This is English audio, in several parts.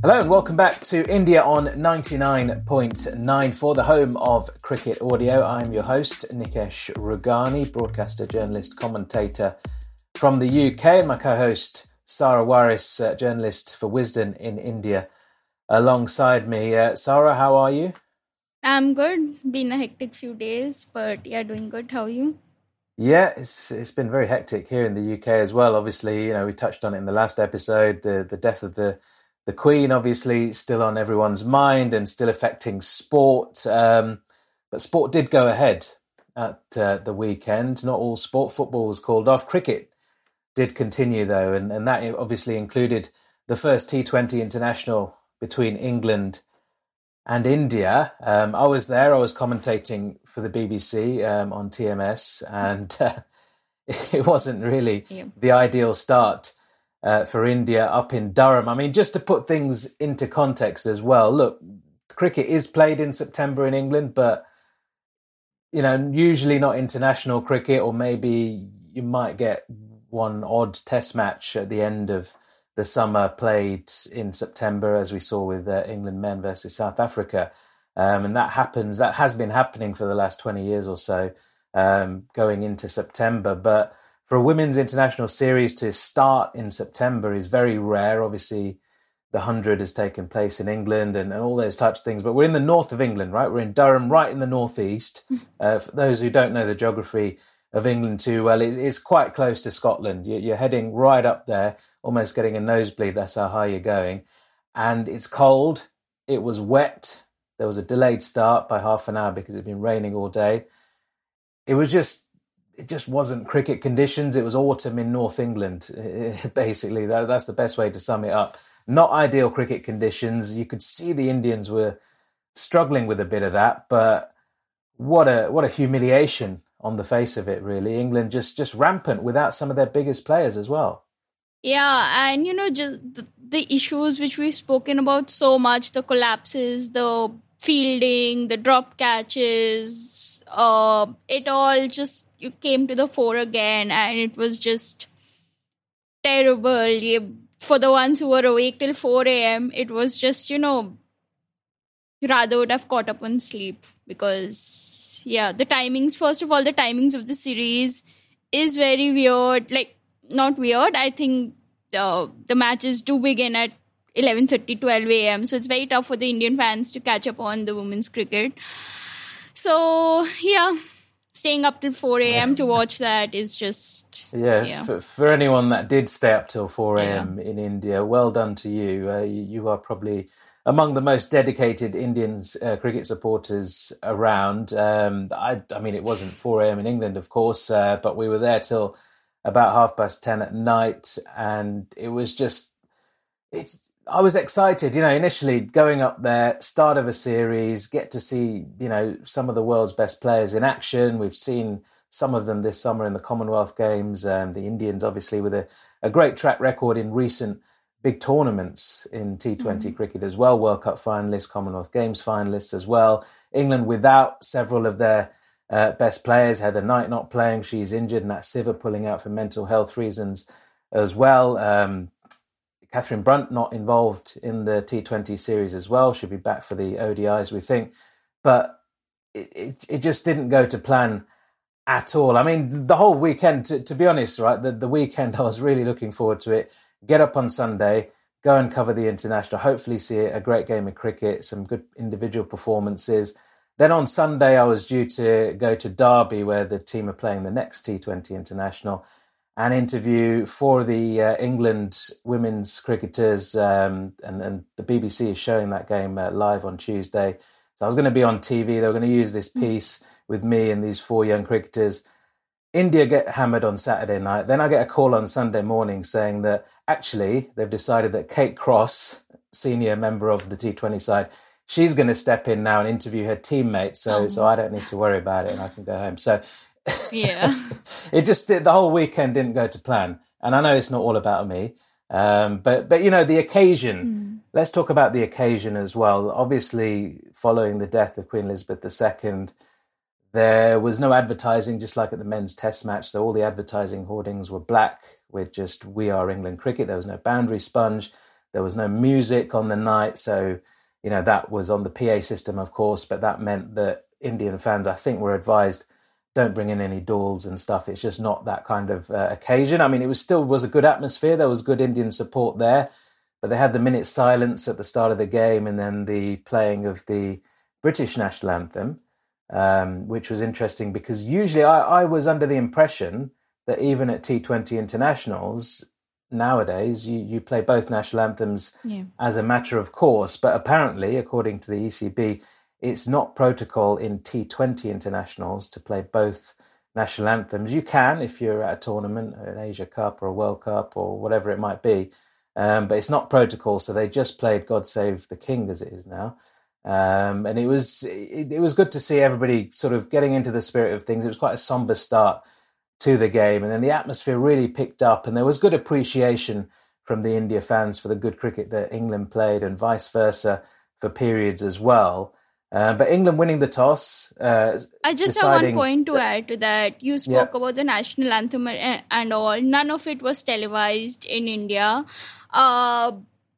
Hello and welcome back to India on 99.94 the home of cricket audio. I'm your host, Nikesh Rughani, broadcaster, journalist, commentator from the UK, and my co host, Sarah Waris, uh, journalist for Wisden in India, alongside me. Uh, Sara, how are you? I'm good. Been a hectic few days, but yeah, doing good. How are you? Yeah, it's it's been very hectic here in the UK as well. Obviously, you know, we touched on it in the last episode, the the death of the the Queen, obviously, still on everyone's mind and still affecting sport. Um, but sport did go ahead at uh, the weekend. Not all sport. Football was called off. Cricket did continue, though, and, and that obviously included the first T20 international between England and India. Um, I was there. I was commentating for the BBC um, on TMS, and uh, it wasn't really yeah. the ideal start uh, for India up in Durham. I mean, just to put things into context as well, look, cricket is played in September in England, but you know, usually not international cricket, or maybe you might get one odd test match at the end of the summer played in September, as we saw with uh, England men versus South Africa. Um, and that happens, that has been happening for the last 20 years or so, um, going into September. But for a women's international series to start in September is very rare. Obviously, the 100 has taken place in England and, and all those types of things. But we're in the north of England, right? We're in Durham, right in the northeast. Uh, for those who don't know the geography of England too well, it, it's quite close to Scotland. You're, you're heading right up there, almost getting a nosebleed. That's how high you're going. And it's cold. It was wet. There was a delayed start by half an hour because it had been raining all day. It was just it just wasn't cricket conditions. It was autumn in North England, basically. That, that's the best way to sum it up. Not ideal cricket conditions. You could see the Indians were struggling with a bit of that, but what a what a humiliation on the face of it. Really, England just just rampant without some of their biggest players as well. Yeah, and you know, just the, the issues which we've spoken about so much, the collapses, the fielding, the drop catches, uh, it all just you came to the fore again, and it was just terrible. You, for the ones who were awake till 4 a.m., it was just, you know, rather would have caught up on sleep because, yeah, the timings, first of all, the timings of the series is very weird. Like, not weird. I think the, the matches do begin at 11.30, 12 a.m. So it's very tough for the Indian fans to catch up on the women's cricket. So, yeah staying up till 4 a.m. to watch that is just yeah, yeah. For, for, anyone that did stay up till 4 a.m. Yeah. in India, well done to you. Uh, you. you. are probably among the most dedicated Indian uh, cricket supporters around. Um, I, I, mean, it wasn't 4 a.m. in England, of course, uh, but we were there till about half past 10 at night, and it was just it, I was excited, you know, initially going up there, start of a series, get to see, you know, some of the world's best players in action. We've seen some of them this summer in the Commonwealth Games. Um, the Indians, obviously, with a, a great track record in recent big tournaments in T20 mm-hmm. cricket as well, World Cup finalists, Commonwealth Games finalists as well. England without several of their uh, best players, Heather Knight not playing, she's injured, and Nat Sciver pulling out for mental health reasons as well. Um, Catherine Brunt not involved in the T20 series as well. She'll be back for the ODIs, we think. But it, it, it just didn't go to plan at all. I mean, the whole weekend, to, to be honest, right, the, the weekend, I was really looking forward to it. Get up on Sunday, go and cover the international, hopefully see a great game of cricket, some good individual performances. Then on Sunday, I was due to go to Derby, where the team are playing the next T20 international and interview for the uh, England women's cricketers, um, and, and, the BBC is showing that game uh, live on Tuesday. So I was going to be on TV. They were going to use this hmm. piece with me and these four young cricketers. India get hammered on Saturday night. Then I get a call on Sunday morning saying that actually they've decided that Kate Cross, senior member of the T20 side, she's going to step in now and interview her teammates. So, oh. so I don't need to worry about it and I can go home. So yeah. it just the whole weekend didn't go to plan. And I know it's not all about me. Um, but but you know the occasion. Mm. Let's talk about the occasion as well. Obviously, following the death of Queen Elizabeth II, there was no advertising, just like at the men's Test match. So all the advertising hoardings were black with just "We are England cricket." There was no boundary sponge. There was no music on the night, so you know that was on the PA system, of course, but that meant that Indian fans, I think, were advised don't bring in any dhols and stuff. It's just not that kind of uh, occasion. I mean, it was still was a good atmosphere. There was good Indian support there, but they had the minute silence at the start of the game and then the playing of the British national anthem, um, which was interesting because usually I, I was under the impression that even at T20 internationals nowadays you, you play both national anthems yeah. as a matter of course, but apparently, according to the ECB, it's not protocol in T20 internationals to play both national anthems. You can if you're at a tournament, an Asia Cup or a World Cup or whatever it might be, um, but it's not protocol. So they just played "God Save the King" as it is now, um, and it was it, it was good to see everybody sort of getting into the spirit of things. It was quite a somber start to the game, and then the atmosphere really picked up, and there was good appreciation from the India fans for the good cricket that England played, and vice versa for periods as well. Uh, but England winning the toss. Uh, I just have one point to add to that. You spoke yeah. about the national anthem and all. None of it was televised in India. Uh,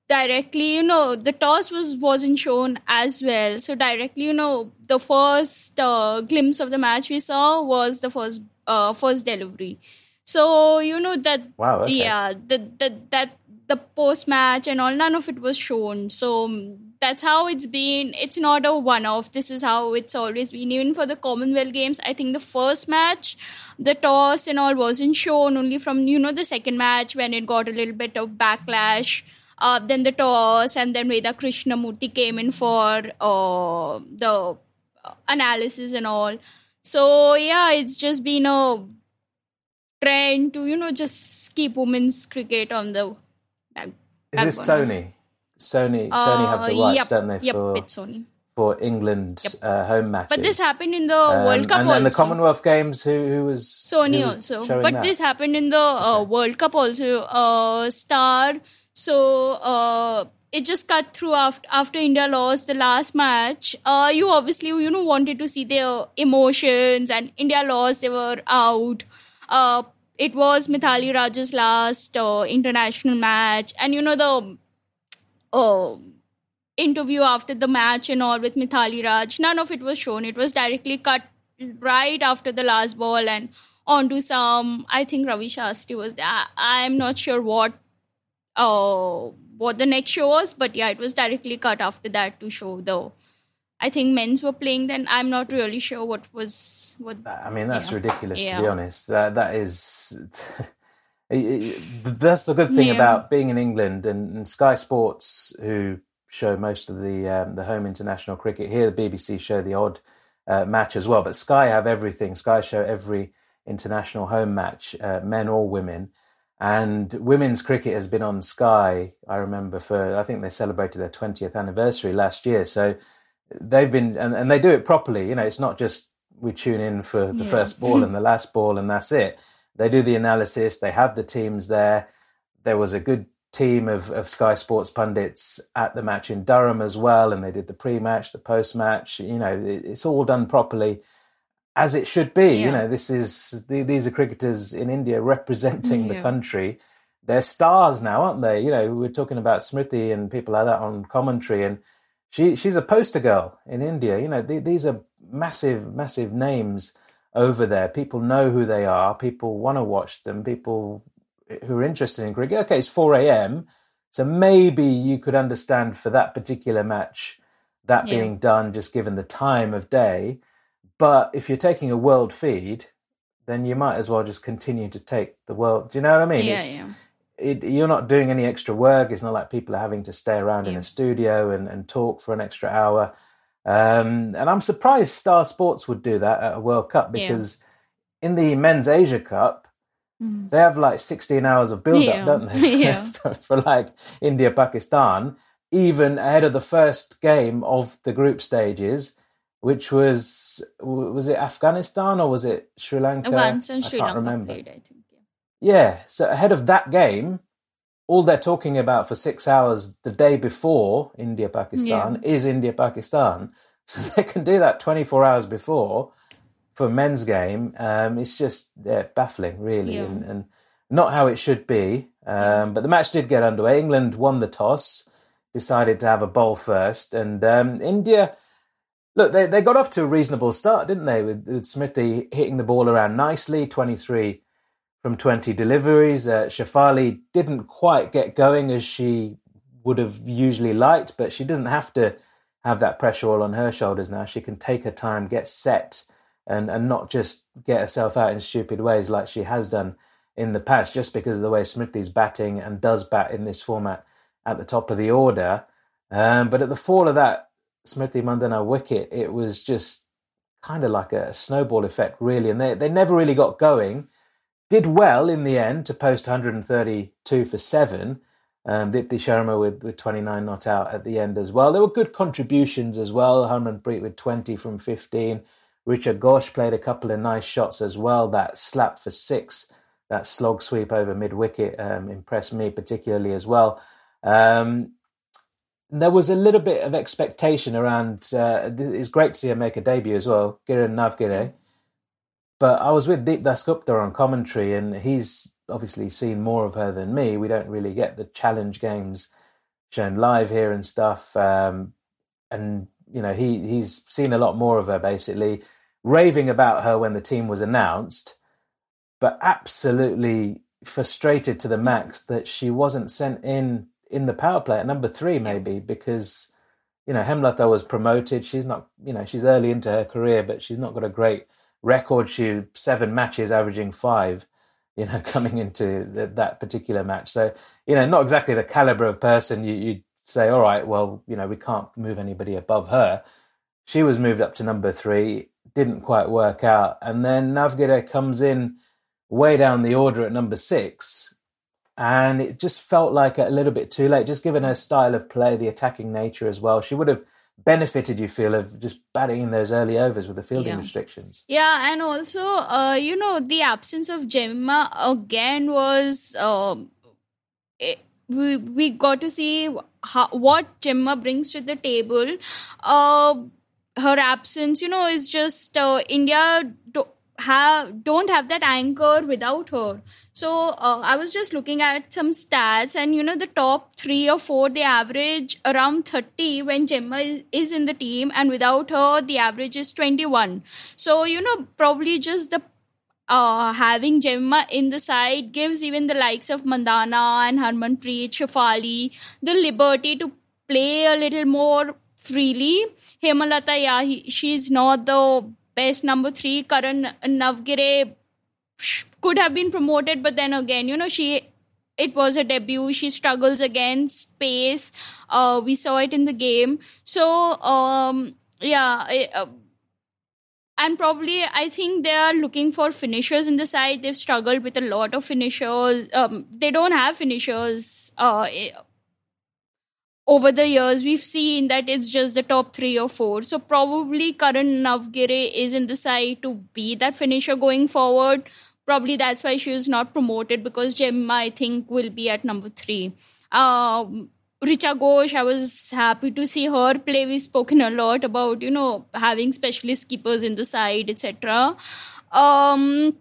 directly, you know, the toss was wasn't shown as well. So directly, you know, the first uh, glimpse of the match we saw was the first uh, first delivery. So you know that wow, okay. yeah, the, the that the post match and all, none of it was shown. So that's how it's been. It's not a one off. This is how it's always been. Even for the Commonwealth Games, I think the first match, the toss and all wasn't shown. Only from, you know, the second match when it got a little bit of backlash. Uh, then the toss, and then Veda Krishnamurthy came in for uh, the analysis and all. So, yeah, it's just been a trend to, you know, just keep women's cricket on the back. Is this Sony? Sony Sony have the uh, rights, yep, don't they? Yep, for, it's Sony. For England's yep. uh, home matches. But this happened in the um, World Cup and also. And the Commonwealth Games, who, who was Sony who was also. But that? this happened in the uh, okay. World Cup also. Uh, Star. So uh, it just cut through after after India lost the last match. Uh, you obviously you know wanted to see their emotions, and India lost. They were out. Uh, it was Mithali Raj's last uh, international match, and you know the uh, interview after the match and all with Mithali Raj. None of it was shown. It was directly cut right after the last ball and onto some. I think Ravi Shastri was there. I, am not sure what uh, what the next show was, but yeah, it was directly cut after that to show the. I think men's were playing then. I'm not really sure what was what. I mean, that's yeah. ridiculous yeah. to be honest. That that is. That's the good thing yeah. about being in England and, and, Sky Sports, who show most of the um, the home international cricket here. The BBC show the odd uh, match as well, but Sky have everything. Sky show every international home match, uh, men or women. And women's cricket has been on Sky. I remember for I think they celebrated their twentieth anniversary last year. So they've been and, and they do it properly. You know, it's not just we tune in for the yeah. first ball and the last ball and that's it they do the analysis, they have the teams there. There was a good team of, of Sky Sports pundits at the match in Durham as well, and they did the pre match, the post match. You know, it, it's all done properly as it should be. Yeah. You know, this is these are cricketers in India representing yeah. the country. They're stars now, aren't they? You know, we're talking about Smriti and people like that on commentary, and she she's a poster girl in India. You know, th- these are massive, massive names over there. People know who they are. People want to watch them. People who are interested in cricket. Okay, it's 4 a.m. So maybe you could understand for that particular match that yeah. being done just given the time of day. But if you're taking a world feed, then you might as well just continue to take the world. Do you know what I mean? Yeah, yeah. It, you're not doing any extra work. It's not like people are having to stay around in a studio and, and talk for an extra hour. Um, and I'm surprised Star Sports would do that at a World Cup because yeah. in the Men's Asia Cup, mm. they have like 16 hours of build up, yeah. don't they? Yeah. for, for like India Pakistan, even ahead of the first game of the group stages, which was was it Afghanistan or was it Sri Lanka? Afghanistan, Sri Lanka remember. Played, I think. Yeah. yeah, so ahead of that game, all they're talking about for six hours the day before India Pakistan yeah. is India Pakistan. So they can do that 24 hours before for men's game. Um, it's just yeah, baffling, really, yeah. and, and, not how it should be. Um, but the match did get underway. England won the toss, decided to have a bowl first, and um, India. Look, they, they got off to a reasonable start, didn't they? With, with Smriti hitting the ball around nicely, 23 from 20 deliveries. Uh, Shafali didn't quite get going as she would have usually liked, but she doesn't have to have that pressure all on her shoulders now. She can take her time, get set, and, and not just get herself out in stupid ways like she has done in the past, just because of the way Smriti's batting and does bat in this format at the top of the order. Um, but at the fall of that Smriti Mandhana wicket, it was just kind of like a snowball effect, really. And they, they never really got going. Did well in the end to post 132 for seven. Um, Deepti Sharma with, with 29 not out at the end as well. There were good contributions as well. Harmanpreet with 20 from 15. Richa Ghosh played a couple of nice shots as well. That slap for six, that slog sweep over mid wicket um, impressed me particularly as well. Um, there was a little bit of expectation around. Uh, it's great to see him make a debut as well, Kiran Navgire. But I was with Deep Dasgupta on commentary, and he's obviously seen more of her than me. We don't really get the challenge games shown live here and stuff. Um, and you know, he he's seen a lot more of her basically, raving about her when the team was announced, but absolutely frustrated to the max that she wasn't sent in in the power play at number three, maybe because you know Hemalatha was promoted. She's not, you know, she's early into her career, but she's not got a great record. She seven matches, averaging five. You know, coming into the, that particular match, so you know, not exactly the caliber of person you, you'd say, all right, well, you know, we can't move anybody above her. She was moved up to number three, didn't quite work out, and then Navgire comes in way down the order at number six and it just felt like a little bit too late. Just given her style of play, the attacking nature as well, she would have benefited. You feel of just batting in those early overs with the fielding Yeah. restrictions. Yeah, and also, uh, you know, the absence of Gemma again was. Um, it, we we got to see how, what Gemma brings to the table. Uh, her absence, you know, is just uh, India do, have don't have that anchor without her. So uh, I was just looking at some stats, and you know, the top three or four they average around thirty when Gemma is, in the team, and without her, the average is twenty one. So you know, probably just the uh, having Gemma in the side gives even the likes of Mandhana and Harmanpreet, Shafali the liberty to play a little more freely. Hemalatha, yeah, he, she's not the best number three. Kiran Navgire could have been promoted, but then again, you know, she it was a debut. She struggles against pace. Uh, we saw it in the game. So um, yeah. I- uh, and probably I think they are looking for finishers in the side. They've struggled with a lot of finishers. Um, they don't have finishers. Uh, eh, over the years, we've seen that it's just the top three or four. So probably Kiran Navgire is in the side to be that finisher going forward. Probably that's why she was not promoted because Gemma, I think, will be at number three. Um, Richa Ghosh, I was happy to see her play. We've spoken a lot about, you know, having specialist keepers in the side, etc. Um,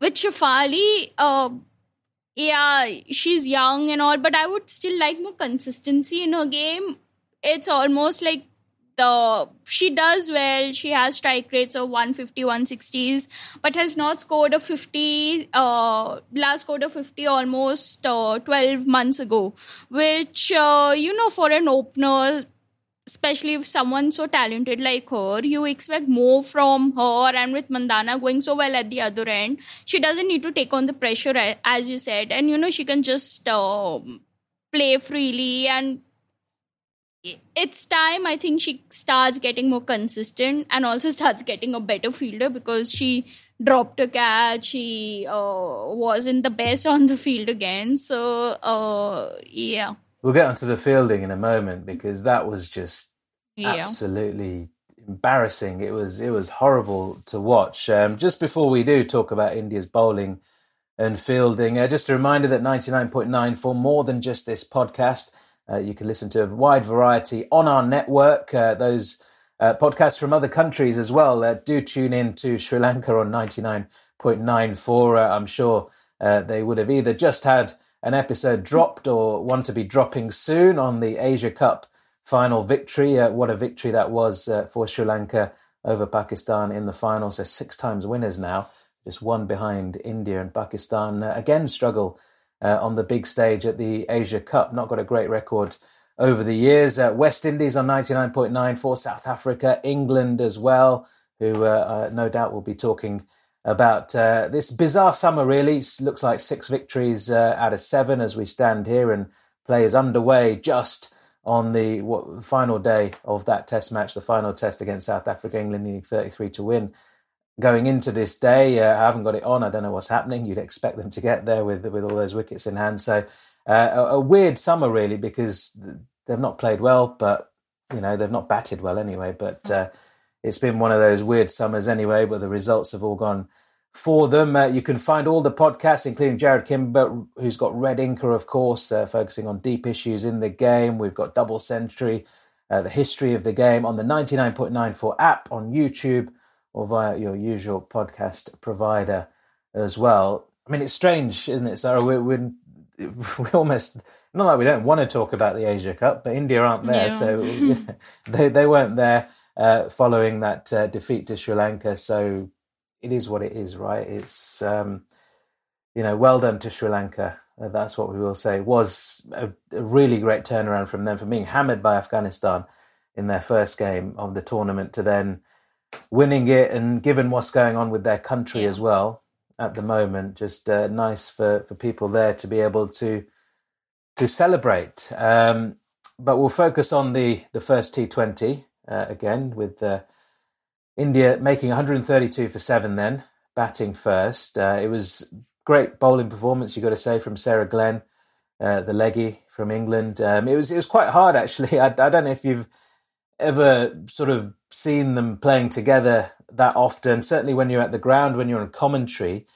with Shafali, uh, yeah, she's young and all, but I would still like more consistency in her game. It's almost like the she does well. She has strike rates of 150, 160s, but has not scored a 50. Uh, last scored a 50 almost uh, 12 months ago, which uh, you know for an opener especially if someone so talented like her, you expect more from her. And with Mandhana going so well at the other end, she doesn't need to take on the pressure, as you said. And you know, she can just uh, play freely. And it's time, I think, she starts getting more consistent and also starts getting a better fielder because she dropped a catch. She uh, wasn't the best on the field again. So, uh, yeah. We'll get onto the fielding in a moment because that was just Yeah. absolutely embarrassing. It was it was horrible to watch. Um, just before we do talk about India's bowling and fielding, uh, just a reminder that 99.94 more than just this podcast, uh, you can listen to a wide variety on our network. Uh, those uh, podcasts from other countries as well. Uh, do tune in to Sri Lanka on 99.94. Uh, I'm sure uh, they would have either just had an episode dropped or one to be dropping soon on the Asia Cup final victory. Uh, what a victory that was uh, for Sri Lanka over Pakistan in the final. So six times winners now, just one behind India and Pakistan. Uh, again, struggle uh, on the big stage at the Asia Cup. Not got a great record over the years. Uh, West Indies on 99.94 South Africa, England as well, who uh, no doubt will be talking about uh, this bizarre summer, really. Looks like six victories uh, out of seven as we stand here, and play is underway just on the what, final day of that test match, the final test against South Africa. England needing 33 to win. Going into this day, uh, I haven't got it on. I don't know what's happening. You'd expect them to get there with with all those wickets in hand. So uh, a, a weird summer, really, because they've not played well, but you know they've not batted well anyway. But uh, it's been one of those weird summers anyway, but the results have all gone for them. Uh, you can find all the podcasts, including Jarrod Kimber, who's got Red Inker, of course, uh, focusing on deep issues in the game. We've got Double Century, uh, the history of the game on the 99.94 app on YouTube or via your usual podcast provider as well. I mean, it's strange, isn't it, Sarah? We're, we're, we almost not like we don't want to talk about the Asia Cup, but India aren't there, so they they weren't there uh, following that uh, defeat to Sri Lanka. So it is what it is, right? It's um, you know, well done to Sri Lanka. Uh, that's what we will say. It was a, a, really great turnaround from them from being hammered by Afghanistan in their first game of the tournament to then winning it, and given what's going on with their country yeah. as well at the moment, just uh, nice for for people there to be able to to celebrate. Um, but we'll focus on the the first T20 uh, again with. Uh, India making 132 for seven, then batting first. Uh, it was great bowling performance, you've got to say, from Sarah Glenn, uh, the leggy from England. Um, it was it was quite hard actually. I, I don't know if you've ever sort of seen them playing together that often. Certainly when you're at the ground, when you're on commentary,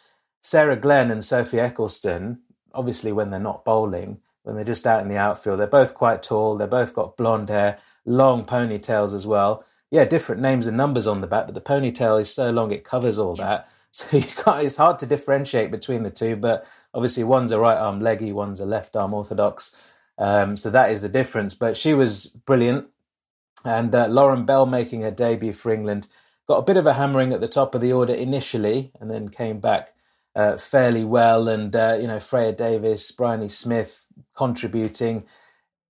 Sarah Glenn and Sophie Ecclestone. Obviously, when they're not bowling, when they're just out in the outfield, they're both quite tall. They've both got blonde hair, long ponytails as well yeah, different names and numbers on the back, but the ponytail is so long it covers all yeah. that. So you can't, it's hard to differentiate between the two, but obviously one's a right arm leggy, one's a left arm orthodox. Um, so that is the difference. But she was brilliant. And uh, Lauren Bell making her debut for England got a bit of a hammering at the top of the order initially, and then came back uh, fairly well. And uh, you know, Freya Davies, Bryony Smith contributing.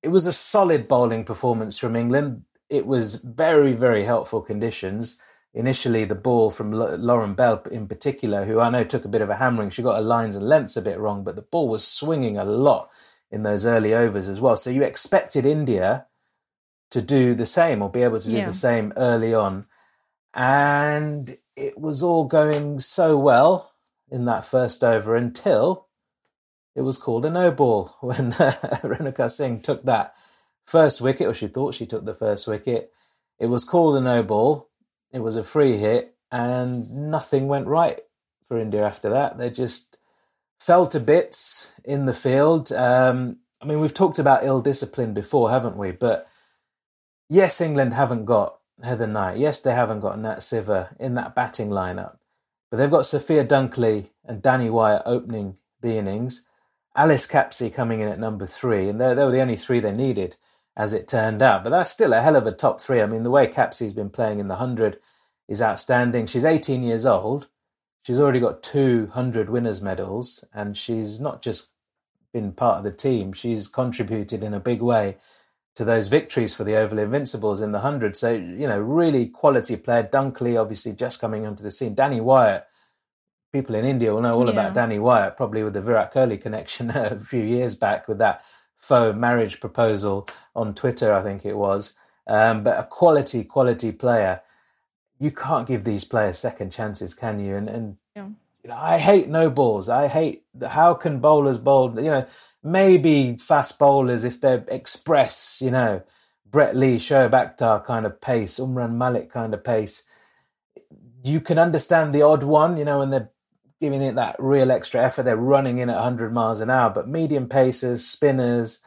It was a solid bowling performance from England it was very, very helpful conditions. Initially, the ball from Lauren Bell, in particular, who I know took a bit of a hammering, she got her lines and lengths a bit wrong, but the ball was swinging a lot in those early overs as well. So you expected India to do the same or be able to do yeah. the same early on. And it was all going so well in that first over until it was called a no ball when uh, Renuka Singh took that first wicket, or she thought she took the first wicket. It was called a no ball. It was a free hit, and nothing went right for India after that. They just fell to bits in the field. Um, I mean, we've talked about ill discipline before, haven't we? But yes, England haven't got Heather Knight. Yes, they haven't got Nat Sciver in that batting lineup. But they've got Sophia Dunkley and Danni Wyatt opening the innings. Alice Capsey coming in at number three, and they, they were the only three they needed as it turned out. But that's still a hell of a top three. I mean, the way Capsey's been playing in the 100 is outstanding. She's 18 years old. She's already got 200 winners' medals, and she's not just been part of the team, she's contributed in a big way to those victories for the Oval Invincibles in the 100. So, you know, really quality player. Dunkley, obviously, just coming onto the scene. Danni Wyatt, people in India will know all yeah. about Danni Wyatt, probably with the Virat Kohli connection a few years back with that faux marriage proposal on Twitter, I think it was. Um, but a quality, quality player. You can't give these players second chances, can you? And, and yeah. you know, I hate no balls. I hate how can bowlers bowl? You know, maybe fast bowlers if they're express, you know, Brett Lee, Shoaib Akhtar kind of pace, Umran Malik kind of pace. You can understand the odd one, you know, when they're giving it that real extra effort. They're running in at 100 miles an hour, but medium pacers, spinners,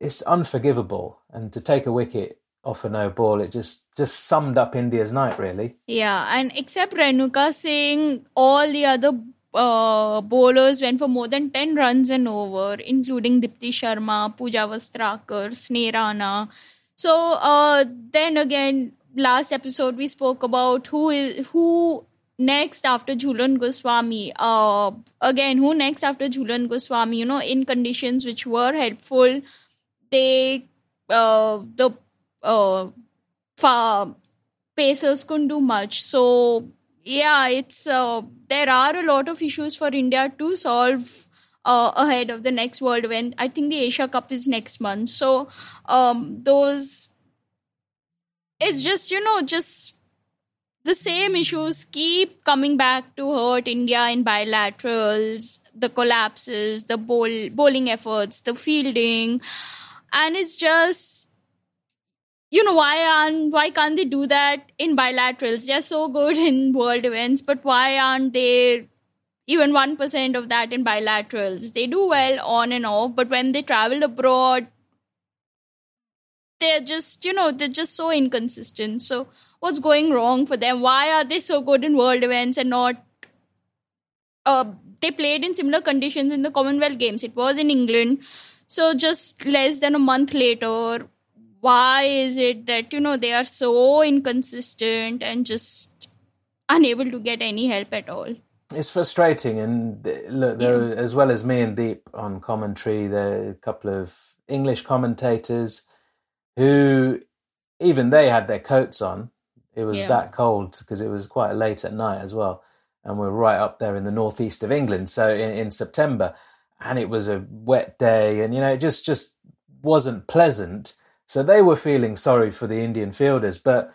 it's unforgivable. And to take a wicket off a no ball, it just just summed up India's night, really. Yeah, and except Renuka Singh, all the other uh, bowlers went for more than 10 runs and over, including Deepti Sharma, Pooja Vastrakar, Sneh Rana. So uh, then again, last episode we spoke about who is who next after Jhulan Goswami. Uh, again, who next after Jhulan Goswami? You know, in conditions which were helpful, they uh, the uh, fa- Pacers couldn't do much. So yeah, it's uh, there are a lot of issues for India to solve uh, ahead of the next World event. I think the Asia Cup is next month, so um, those it's just you know just the same issues keep coming back to hurt India in bilaterals, the collapses, the bowl, bowling efforts, the fielding, and it's just you know why aren't why can't they do that in bilaterals? They're so good in world events but why aren't they even 1% of that in bilaterals? They do well on and off but when they travel abroad they're just you know they're just so inconsistent. So what's going wrong for them? Why are they so good in world events and not uh, they played in similar conditions in the commonwealth games. It was in england. So just less than a month later why is it that you know they are so inconsistent and just unable to get any help at all? It's frustrating and look there yeah. as well as me and deep on commentary there are a couple of english commentators who even they had their coats on it was yeah. that cold because it was quite late at night as well and we're right up there in the northeast of england so in, in september and it was a wet day and you know it just just wasn't pleasant so they were feeling sorry for the Indian fielders. But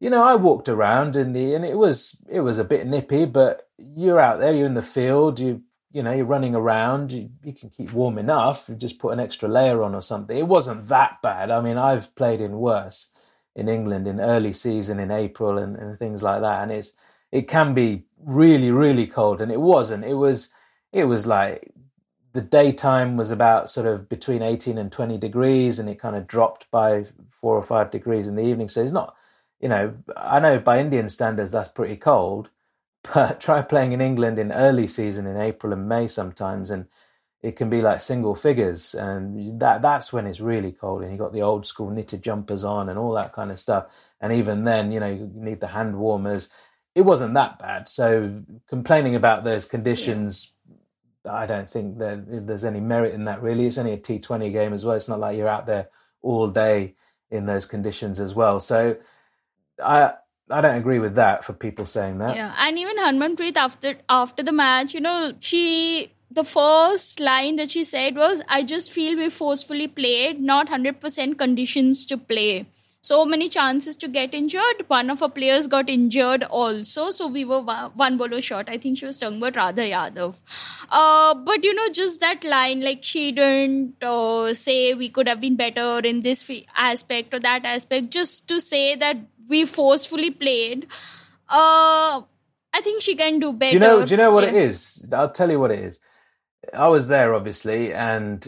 you know, I walked around in the and it was it was a bit nippy, but you're out there, you're in the field, you you know, you're running around, you, you can keep warm enough. You just put an extra layer on or something. It wasn't that bad. I mean, I've played in worse in England in early season in April and, and things like that, and it's it can be really really cold, and it wasn't. It was it was like the daytime was about sort of between 18 and 20 degrees and it kind of dropped by four or five degrees in the evening. So it's not you know i know by indian standards that's pretty cold but try playing in england in early season in april and may sometimes and it can be like single figures and that that's when it's really cold and you got the old school knitted jumpers on and all that kind of stuff and even then you know you need the hand warmers it wasn't that bad so complaining about those conditions I don't think that there's any merit in that really. It's only a T20 game as well. It's not like you're out there all day in those conditions as well. So I I don't agree with that for people saying that. Yeah, and even Harmanpreet after after the match, you know, she the first line that she said was, "I just feel we forcefully played, not hundred percent conditions to play." so many chances to get injured. One of our players got injured also, so we were one bowler short. I think she was talking about Radha Yadav. Uh, but you know, just that line, like she didn't uh, say we could have been better in this aspect or that aspect, just to say that we forcefully played. Uh, I think she can do better. Do you know? Do you know what yeah. it is? I'll tell you what it is. I was there, obviously, and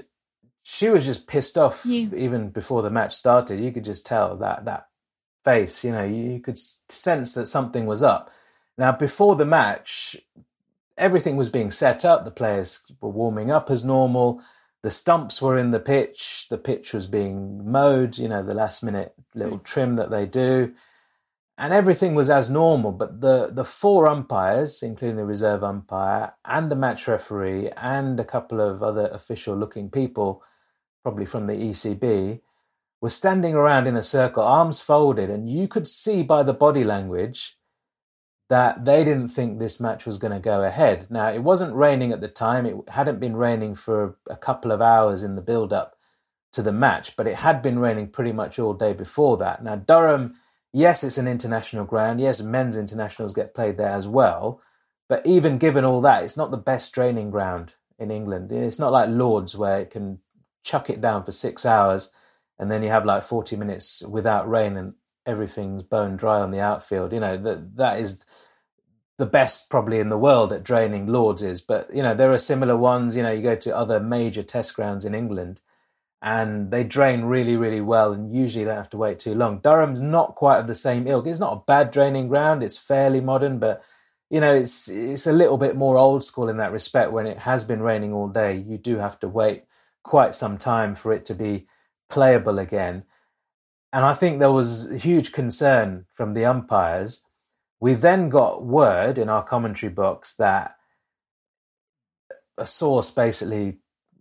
she was just pissed off yeah. even before the match started. You could just tell that that face, you know, you, you could sense that something was up. Now, before the match, everything was being set up. The players were warming up as normal. The stumps were in the pitch. The pitch was being mowed, you know, the last minute little trim that they do. And everything was as normal. But the, the four umpires, including the reserve umpire and the match referee and a couple of other official looking people, probably from the ECB, were standing around in a circle, arms folded, and you could see by the body language that they didn't think this match was going to go ahead. Now, it wasn't raining at the time, it hadn't been raining for a couple of hours in the build up to the match, but it had been raining pretty much all day before that. Now, Durham, yes, it's an international ground. Yes, men's internationals get played there as well. But even given all that, it's not the best training ground in England. It's not like Lords where it can chuck it down for six hours, and then you have like 40 minutes without rain and everything's bone dry on the outfield. You know, that that is the best probably in the world at draining Lords is. But, you know, there are similar ones. You know, you go to other major test grounds in England and they drain really, really well and usually don't have to wait too long. Durham's not quite of the same ilk. It's not a bad draining ground, it's fairly modern, but you know, it's it's a little bit more old school in that respect. When it has been raining all day, you do have to wait quite some time for it to be playable again. And I think there was huge concern from the umpires. We then got word in our commentary box that a source basically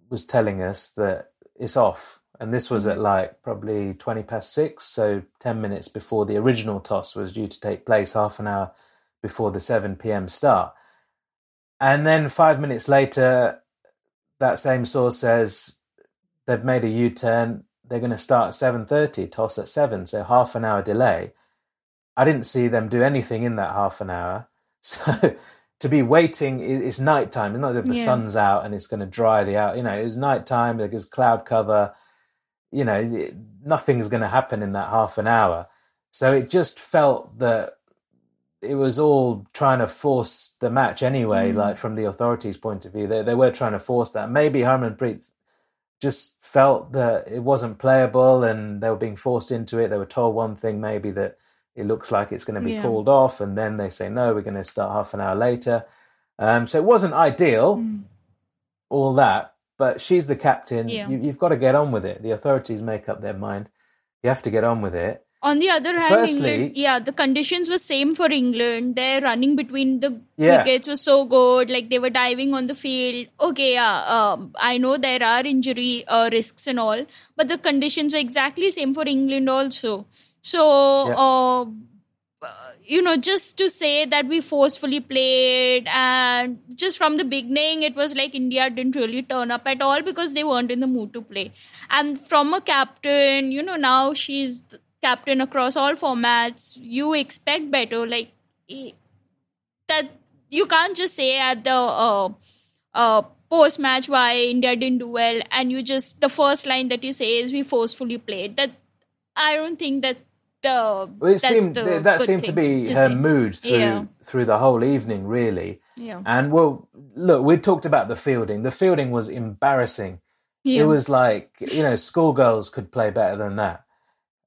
was telling us that it's off. And this was at mm-hmm. like probably 20 past six, so 10 minutes before the original toss was due to take place, half an hour before the 7 p.m. start. And then five minutes later, that same source says they've made a U-turn. They're going to start at 7.30, toss at 7, so half an hour delay. I didn't see them do anything in that half an hour. So to be waiting, it's nighttime. It's not as if the yeah. sun's out and it's going to dry the out. You know, it's nighttime. There's cloud cover. You know, nothing's going to happen in that half an hour. So it just felt that it was all trying to force the match anyway, mm. like from the authorities' point of view. They, they were trying to force that. Maybe Harmanpreet just felt that it wasn't playable and they were being forced into it. They were told one thing, maybe that it looks like it's going to be yeah. called off, and then they say, no, we're going to start half an hour later. Um, so it wasn't ideal, mm. all that, but she's the captain. Yeah. You, you've got to get on with it. The authorities make up their mind. You have to get on with it. On the other hand, Firstly, England, yeah, the conditions were same for England. Their running between the yeah. wickets was so good. Like they were diving on the field. Okay, yeah, um, I know there are injury uh, risks and all, but the conditions were exactly same for England also. So, yeah. uh, you know, just to say that we forcefully played, and just from the beginning, it was like India didn't really turn up at all because they weren't in the mood to play. And from a captain, you know, now she's captain across all formats, you expect better. Like that, you can't just say at the uh, uh, post match why India didn't do well, and you just the first line that you say is we forcefully played. That I don't think that the well, it seemed that seemed to be to her say. mood through yeah. through the whole evening, really. Yeah. And well, look, we talked about the fielding. The fielding was embarrassing. Yeah. It was like you know, schoolgirls could play better than that.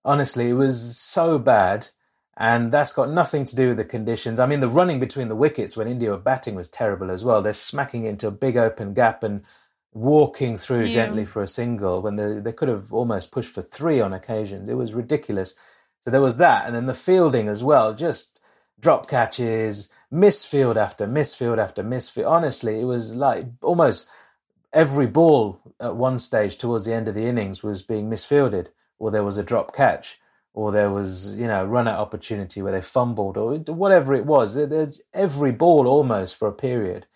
Honestly, it was so bad. And that's got nothing to do with the conditions. I mean, the running between the wickets when India were batting was terrible as well. They're smacking into a big open gap and walking through yeah. gently for a single when they, they could have almost pushed for three on occasions. It was ridiculous. So there was that. And then the fielding as well, just drop catches, misfield after misfield after misfield. Honestly, it was like almost every ball at one stage towards the end of the innings was being misfielded or there was a drop catch, or there was you know run out opportunity where they fumbled, or whatever it was. Every ball almost for a period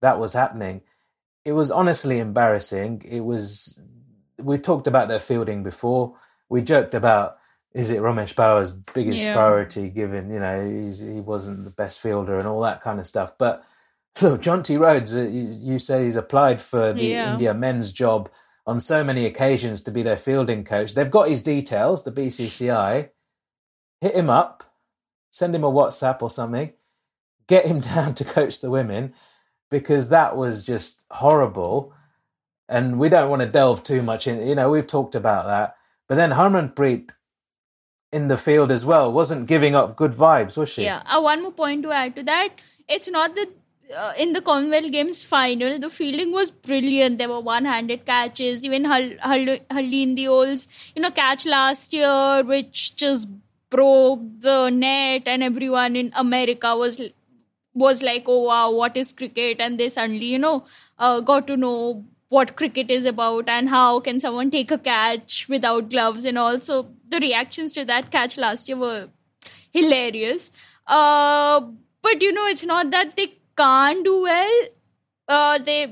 that was happening. It was honestly embarrassing. It was. We talked about their fielding before. We joked about is it Ramesh Powar's biggest yeah. priority, given you know he wasn't the best fielder and all that kind of stuff. But look, Jonty Rhodes, uh, you, you said he's applied for the yeah. India men's job on so many occasions to be their fielding coach. They've got his details, the BCCI. Hit him up, send him a WhatsApp or something, get him down to coach the women because that was just horrible. And we don't want to delve too much in. You know, we've talked about that. But then Harmanpreet in the field as well wasn't giving up good vibes, was she? Yeah. Uh, one more point to add to that. It's not that uh, in the Commonwealth Games final, the fielding was brilliant. There were one-handed catches. Even Harleen Deol's, you know, catch last year, which just broke the net, and everyone in America was was like, "Oh wow, what is cricket?" And they suddenly, you know, uh, got to know what cricket is about and how can someone take a catch without gloves and also the reactions to that catch last year were hilarious. Uh, but you know, it's not that they can't do well. Uh, they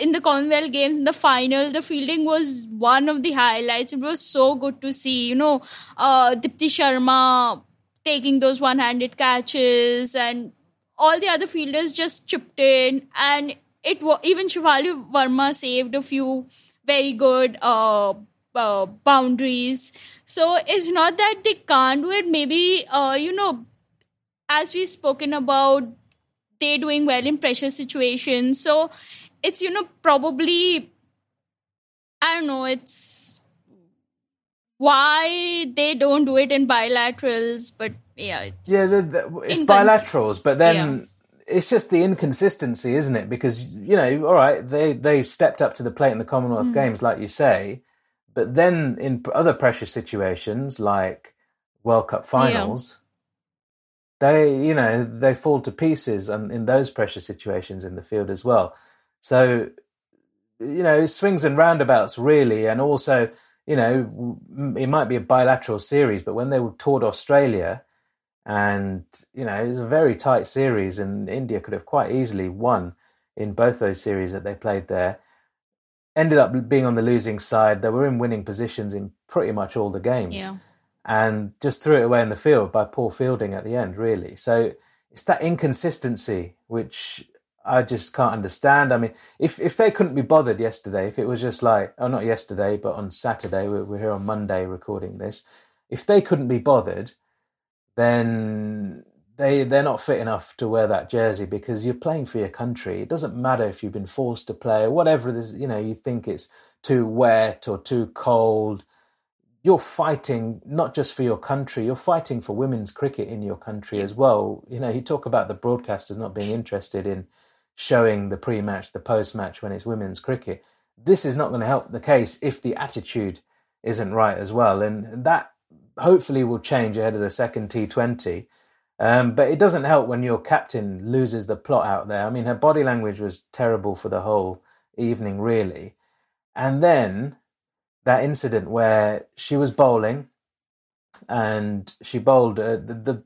in the Commonwealth Games in the final, the fielding was one of the highlights. It was so good to see. You know, uh, Deepti Sharma taking those one-handed catches, and all the other fielders just chipped in. And it was even Shafali Verma saved a few very good uh, uh, boundaries. So it's not that they can't do it. Maybe uh, you know, as we've spoken about they're doing well in pressure situations. So it's, you know, probably, I don't know, it's why they don't do it in bilaterals, but yeah, it's. Yeah, the, the, it's bilaterals, but then. Yeah. it's just the inconsistency, isn't it? Because you know, all right, they they stepped up to the plate in the Commonwealth mm. Games, like you say, but then in other pressure situations like World Cup finals, yeah. they you know they fall to pieces, and in those pressure situations in the field as well. So you know, swings and roundabouts really, and also you know, it might be a bilateral series, but when they toured Australia, and you know, it was a very tight series, and India could have quite easily won in both those series that they played there. Ended up being on the losing side. They were in winning positions in pretty much all the games, yeah. and just threw it away in the field by poor fielding at the end. Really, so it's that inconsistency which I just can't understand. I mean, if if they couldn't be bothered yesterday, if it was just like, oh, not yesterday, but on Saturday, we're, we're here on Monday recording this. If they couldn't be bothered, then they they're not fit enough to wear that jersey because you're playing for your country. It doesn't matter if you've been forced to play or whatever this, you know, you think it's too wet or too cold. You're fighting not just for your country, you're fighting for women's cricket in your country as well. You know, you talk about the broadcasters not being interested in showing the pre match, the post match when it's women's cricket. This is not going to help the case if the attitude isn't right as well. And that hopefully will change ahead of the second T20. Um, but it doesn't help when your captain loses the plot out there. I mean, her body language was terrible for the whole evening, really. And then that incident where she was bowling and she bowled, uh, the, the,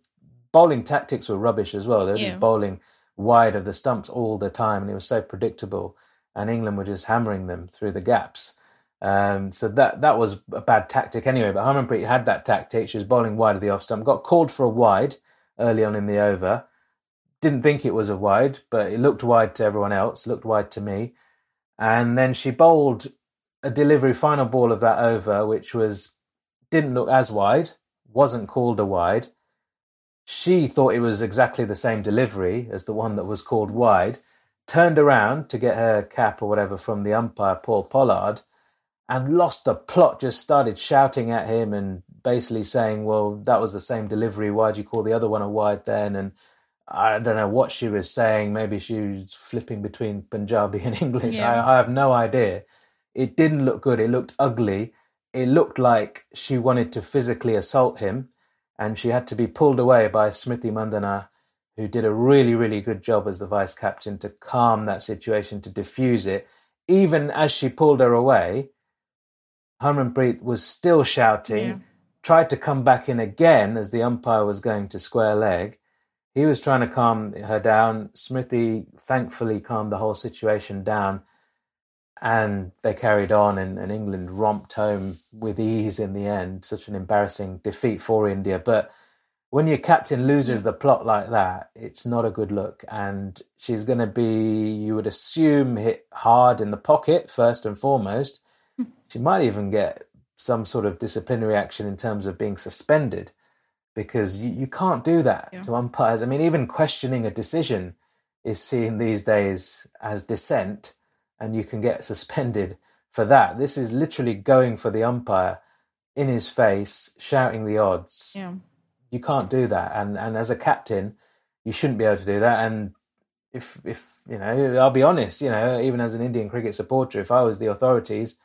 bowling tactics were rubbish as well. They were yeah. just bowling wide of the stumps all the time, and it was so predictable. And England were just hammering them through the gaps. Um, so that that was a bad tactic anyway. But Harmanpreet had that tactic. She was bowling wide of the off stump. Got called for a wide early on in the over. Didn't think it was a wide, but it looked wide to everyone else. Looked wide to me. And then she bowled a delivery final ball of that over, which was didn't look as wide. Wasn't called a wide she thought it was exactly the same delivery as the one that was called wide, turned around to get her cap or whatever from the umpire, Paul Pollard, and lost the plot, just started shouting at him and basically saying, Well, that was the same delivery. Why'd you call the other one a wide then? And I don't know what she was saying. Maybe she was flipping between Punjabi and English. Yeah. I, I have no idea. It didn't look good. It looked ugly. It looked like she wanted to physically assault him and she had to be pulled away by Smriti Mandhana, who did a really, really good job as the vice captain to calm that situation, to diffuse it. Even as she pulled her away, Harmanpreet was still shouting, yeah. tried to come back in again as the umpire was going to square leg. He was trying to calm her down. Smriti thankfully calmed the whole situation down and they carried on and, and, England romped home with ease in the end. Such an embarrassing defeat for India. But when your captain loses the plot like that, it's not a good look. And she's going to be, you would assume, hit hard in the pocket first and foremost. She might even get some sort of disciplinary action in terms of being suspended because you, you can't do that yeah. to umpires. I mean, even questioning a decision is seen these days as dissent and you can get suspended for that. This is literally going for the umpire in his face, shouting the odds. Yeah. You can't do that. And and as a captain, you shouldn't be able to do that. And if if you know, I'll be honest, you know, even as an Indian cricket supporter, if I was the authorities,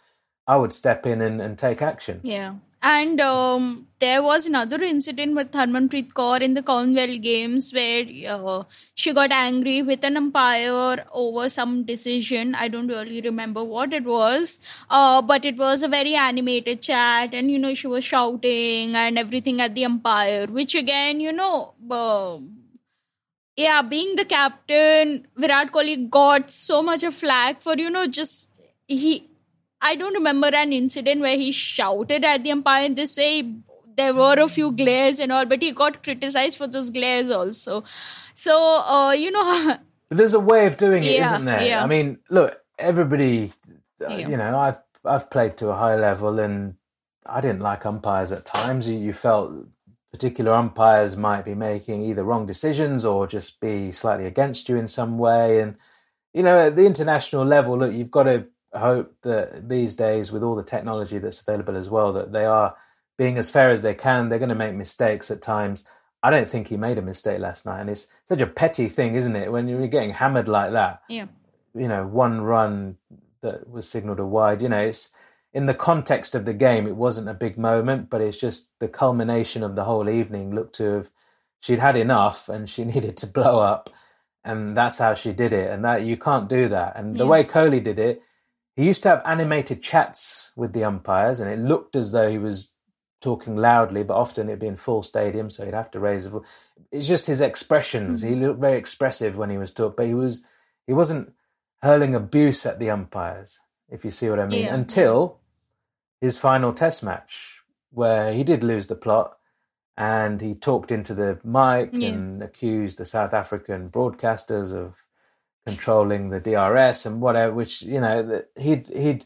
I would step in and, and take action. Yeah. And um, there was another incident with Harmanpreet Kaur in the Commonwealth Games where uh, she got angry with an umpire over some decision. I don't really remember what it was, uh, but it was a very animated chat, and you know she was shouting and everything at the umpire, which again, you know. Uh, yeah, being the captain, Virat Kohli got so much of flack for you know just he I don't remember an incident where he shouted at the umpire in this way. There were a few glares and all, but he got criticized for those glares also. So, uh, you know. There's a way of doing it, yeah, not there? Yeah. I mean, look, everybody, uh, yeah. you know, I've I've played to a high level, and I didn't like umpires at times. You, you felt particular umpires might be making either wrong decisions or just be slightly against you in some way. And you know, at the international level, look, you've got to hope that these days, with all the technology that's available as well, that they are being as fair as they can. They're going to make mistakes at times. I don't think he made a mistake last night, and it's such a petty thing, isn't it? When you're getting hammered like that, Yeah. you know, one run that was signaled a wide. You know, it's in the context of the game, it wasn't a big moment, but it's just the culmination of the whole evening looked to have she'd had enough and she needed to blow up, and that's how she did it. And that you can't do that. And the way Kohli did it, he used to have animated chats with the umpires, and it looked as though he was talking loudly, but often it'd be in full stadium, so he'd have to raise. A it's just his expressions. He hmm. looked very expressive when he was talking, but he was he wasn't hurling abuse at the umpires, if you see what I mean. Yeah. Until his final Test match, where he did lose the plot, and he talked into the mic Yeah. and accused the South African broadcasters of controlling the DRS and whatever. Which you know he'd he'd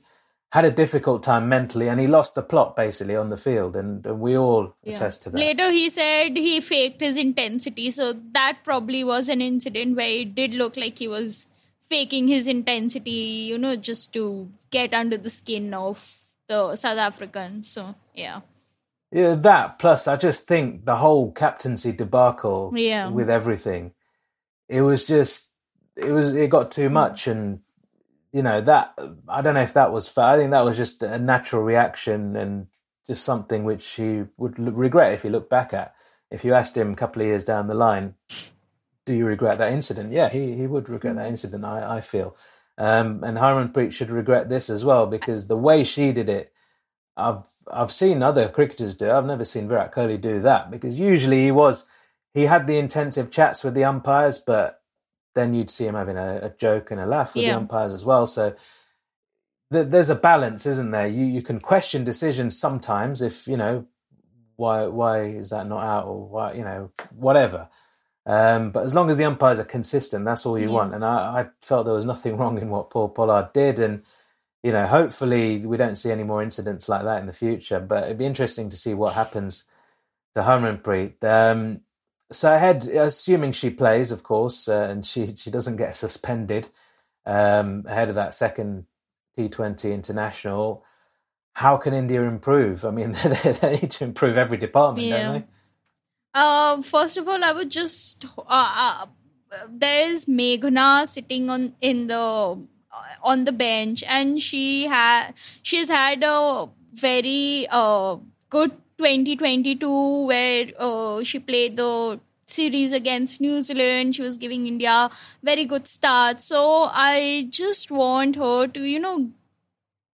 had a difficult time mentally, and he lost the plot basically on the field, and, and we all Yeah. attest to that. Later, he said he faked his intensity, so that probably was an incident where it did look like he was faking his intensity, you know, just to get under the skin of the South Africans. So, yeah. Yeah, that plus I just think the whole captaincy debacle Yeah. with everything, it was just it was it got too much, and you know that I don't know if that was fair. I think that was just a natural reaction and just something which he would regret if he looked back at. If you asked him a couple of years down the line, do you regret that incident? Yeah, he he would regret that incident. I I feel, um, and Harmanpreet should regret this as well because the way she did it. I've I've seen other cricketers do. it. I've never seen Virat Kohli do that because usually he was he had the intensive chats with the umpires, but then you'd see him having a, a joke and a laugh with the umpires as well. So th- there's a balance, isn't there? You you can question decisions sometimes if you know why why is that not out or why you know whatever. Um, but as long as the umpires are consistent, that's all you Yeah. want. And I, I felt there was nothing wrong in what Paul Pollard did, and you know, hopefully we don't see any more incidents like that in the future. But it'd be interesting to see what happens to Harmanpreet. Um, so ahead, assuming she plays, of course, uh, and she she doesn't get suspended um, ahead of that second T Twenty international. How can India improve? I mean, they, they need to improve every department, Yeah. don't they? Uh, first of all, I would just uh, uh, there is Meghna sitting on in the on the bench, and she had she's had a very uh, good 2022 where uh, she played the series against New Zealand. She was giving India very good start. So I just want her to you know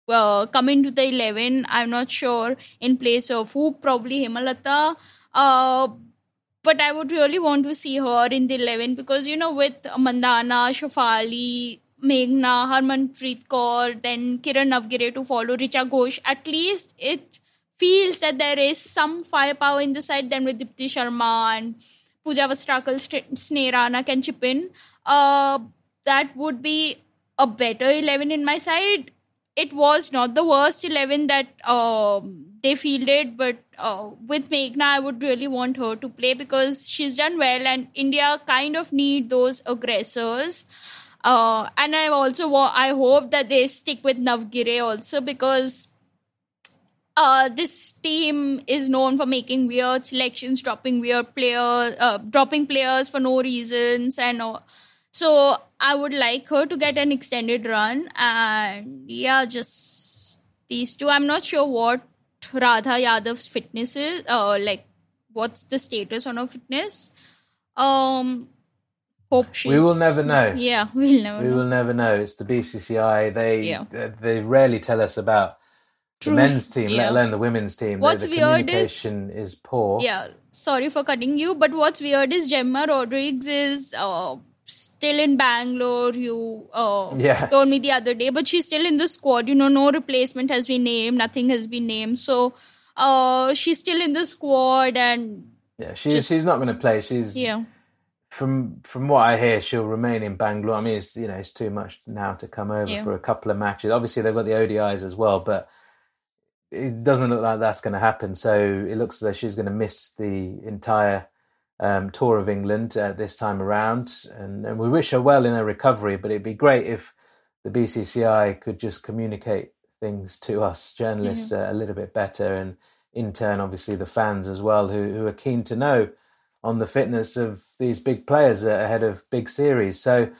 uh, come into the 11. I'm not sure in place of who, probably Hemalatha. Uh, but I would really want to see her in the 11 because, you know, with Mandhana, Shafali, Meghna, Harmanpreet Kaur, then Kiran Navgire to follow, Richa Ghosh, at least it feels that there is some firepower in the side. Then with Deepti Sharma and Pooja Vastrakar, St- Sneh Rana can chip in. Uh, that would be a better 11 in my side. It was not the worst 11 that um, they fielded, but uh, with Meghna, I would really want her to play because she's done well, and India kind of need those aggressors. Uh, and I also wa- I hope that they stick with Navgire also because uh, this team is known for making weird selections, dropping weird players, uh, dropping players for no reasons, and uh, so I would like her to get an extended run. And yeah, just these two. I'm not sure what Radha Yadav's fitness is. Uh, like, what's the status on her fitness? Um, hope she's. We will never know. Yeah, we'll never know. We know. will never know. It's the BCCI. They Yeah. they, they rarely tell us about True. the men's team, let alone the women's team. The- What's the, weird is- communication is, poor. Yeah, sorry for cutting you, but what's weird is Jemimah Rodrigues is uh, still in Bangalore. You uh, Yes. told me the other day, but she's still in the squad. You know, no replacement has been named, nothing has been named. So uh, she's still in the squad, and Yeah, she's Just- she's not going to play. She's yeah, from from what I hear, she'll remain in Bangalore. I mean, it's you know it's too much now to come over Yeah. for a couple of matches. Obviously, they've got the ODIs as well, but it doesn't look like that's going to happen. So it looks as though she's going to miss the entire um, tour of England uh, this time around, and, and we wish her well in her recovery. But it'd be great if the BCCI could just communicate things to us journalists uh, a little bit better, and in turn, obviously, the fans as well, who who are keen to know on the fitness of these big players ahead of big series. So,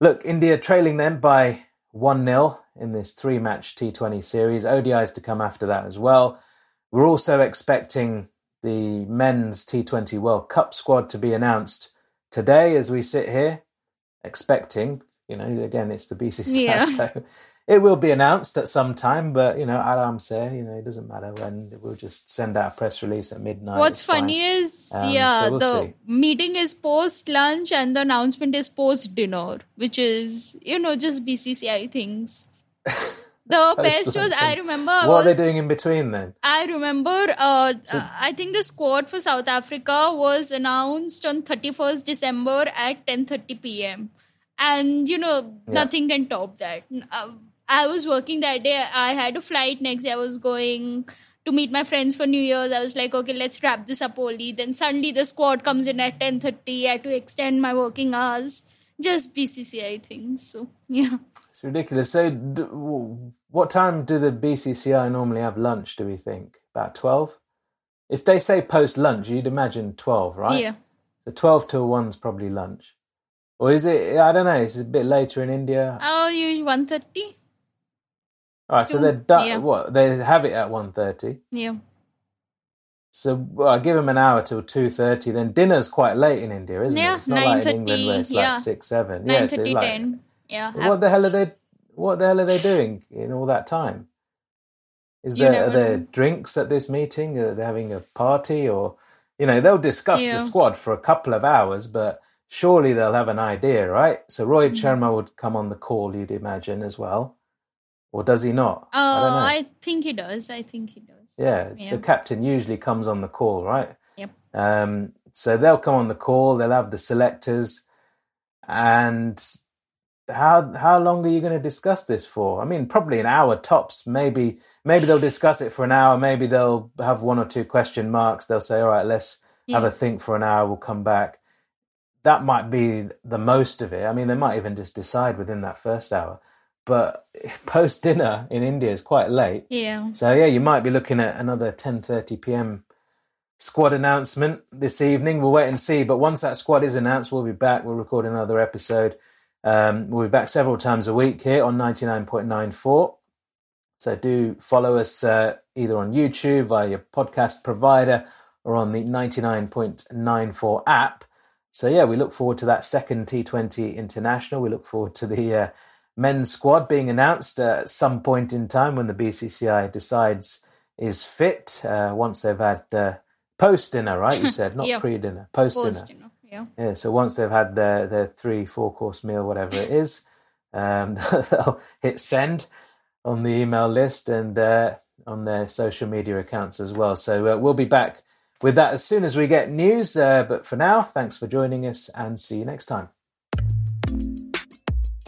look, India trailing them by 1 0 in this three match T20 series. ODIs to come after that as well. We're also expecting the men's T20 World Cup squad to be announced today as we sit here, expecting, you know, again, it's the BCCI, yeah. so it will be announced at some time, but, you know, Aram say, you know, it doesn't matter when. We'll just send out a press release at midnight. What's funny fine. is, um, yeah, so we'll the see. meeting is post lunch and the announcement is post dinner, which is, you know, just BCCI things. The best was I remember. I what was, are they doing in between then? I remember. Uh, so, uh, I think the squad for South Africa was announced on thirty first December at ten thirty p.m. And you know yeah. nothing can top that. Uh, I was working that day. I had a flight next day. I was going to meet my friends for New Year's. I was like, okay, let's wrap this up early. Then suddenly the squad comes in at ten thirty. I had to extend my working hours. Just BCCI things. So yeah. It's ridiculous. So, what time do the BCCI normally have lunch? Do we think about twelve? If they say post lunch, you'd imagine twelve, right? Yeah. So twelve till one's probably lunch, or is it? I don't know. It's a bit later in India. Oh, you one thirty. All right, so they're done. Yeah. What they have it at one thirty. Yeah. So well, I give them an hour till two thirty. Then dinner's quite late in India, isn't yeah, it? It's not like in England where it's yeah. like six, seven. 9, yeah, 30, like, 10. Yeah. What the hell are they? What the hell are they doing in all that time? Is there are there drinks at this meeting? Are they having a party, or you know they'll discuss yeah. the squad for a couple of hours, but surely they'll have an idea, right? So Roy mm. Sharma would come on the call, you'd imagine as well, or does he not? Oh, I, I think he does. I think he does. Yeah, yeah, the captain usually comes on the call, right? Yep. Um, so they'll come on the call. They'll have the selectors, and how how long are you going to discuss this for? I mean, probably an hour tops. Maybe maybe they'll discuss it for an hour. Maybe they'll have one or two question marks. They'll say, "All right, let's yeah. have a think for an hour. We'll come back." That might be the most of it. I mean, they might even just decide within that first hour. But post dinner in India is quite late. Yeah. So yeah, you might be looking at another ten thirty p.m. squad announcement this evening. We'll wait and see. But once that squad is announced, we'll be back. We'll record another episode um, we'll be back several times a week here on 99.94. So do follow us uh, either on YouTube via your podcast provider or on the 99.94 app. So yeah, we look forward to that second T20 international. We look forward to the uh, men's squad being announced at some point in time when the BCCI decides is fit. Uh, once they've had uh, post dinner, right? You said not yep. pre dinner, post dinner. Yeah. Yeah. So once they've had their their three four course meal, whatever it is, um, they'll hit send on the email list and uh, on their social media accounts as well. So uh, we'll be back with that as soon as we get news. Uh, but for now, thanks for joining us and see you next time.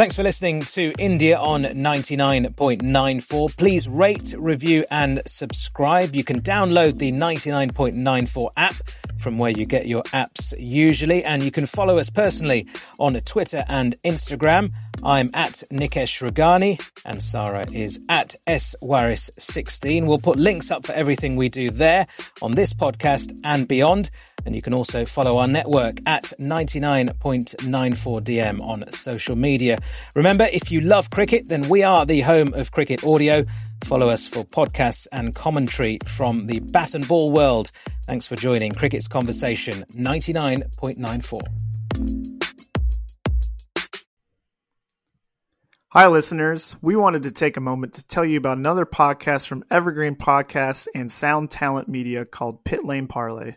Thanks for listening to India on 99.94. Please rate, review, and subscribe. You can download the 99.94 app from where you get your apps usually, and you can follow us personally on Twitter and Instagram. I'm at Nikesh Rughani, and Sarah is at swaris16. We'll put links up for everything we do there on this podcast and beyond. And you can also follow our network at 99.94DM on social media. Remember, if you love cricket, then we are the home of cricket audio. Follow us for podcasts and commentary from the bat and ball world. Thanks for joining Cricket's Conversation 99.94. Hi, listeners. We wanted to take a moment to tell you about another podcast from Evergreen Podcasts and Sound Talent Media called Pit Lane Parlay.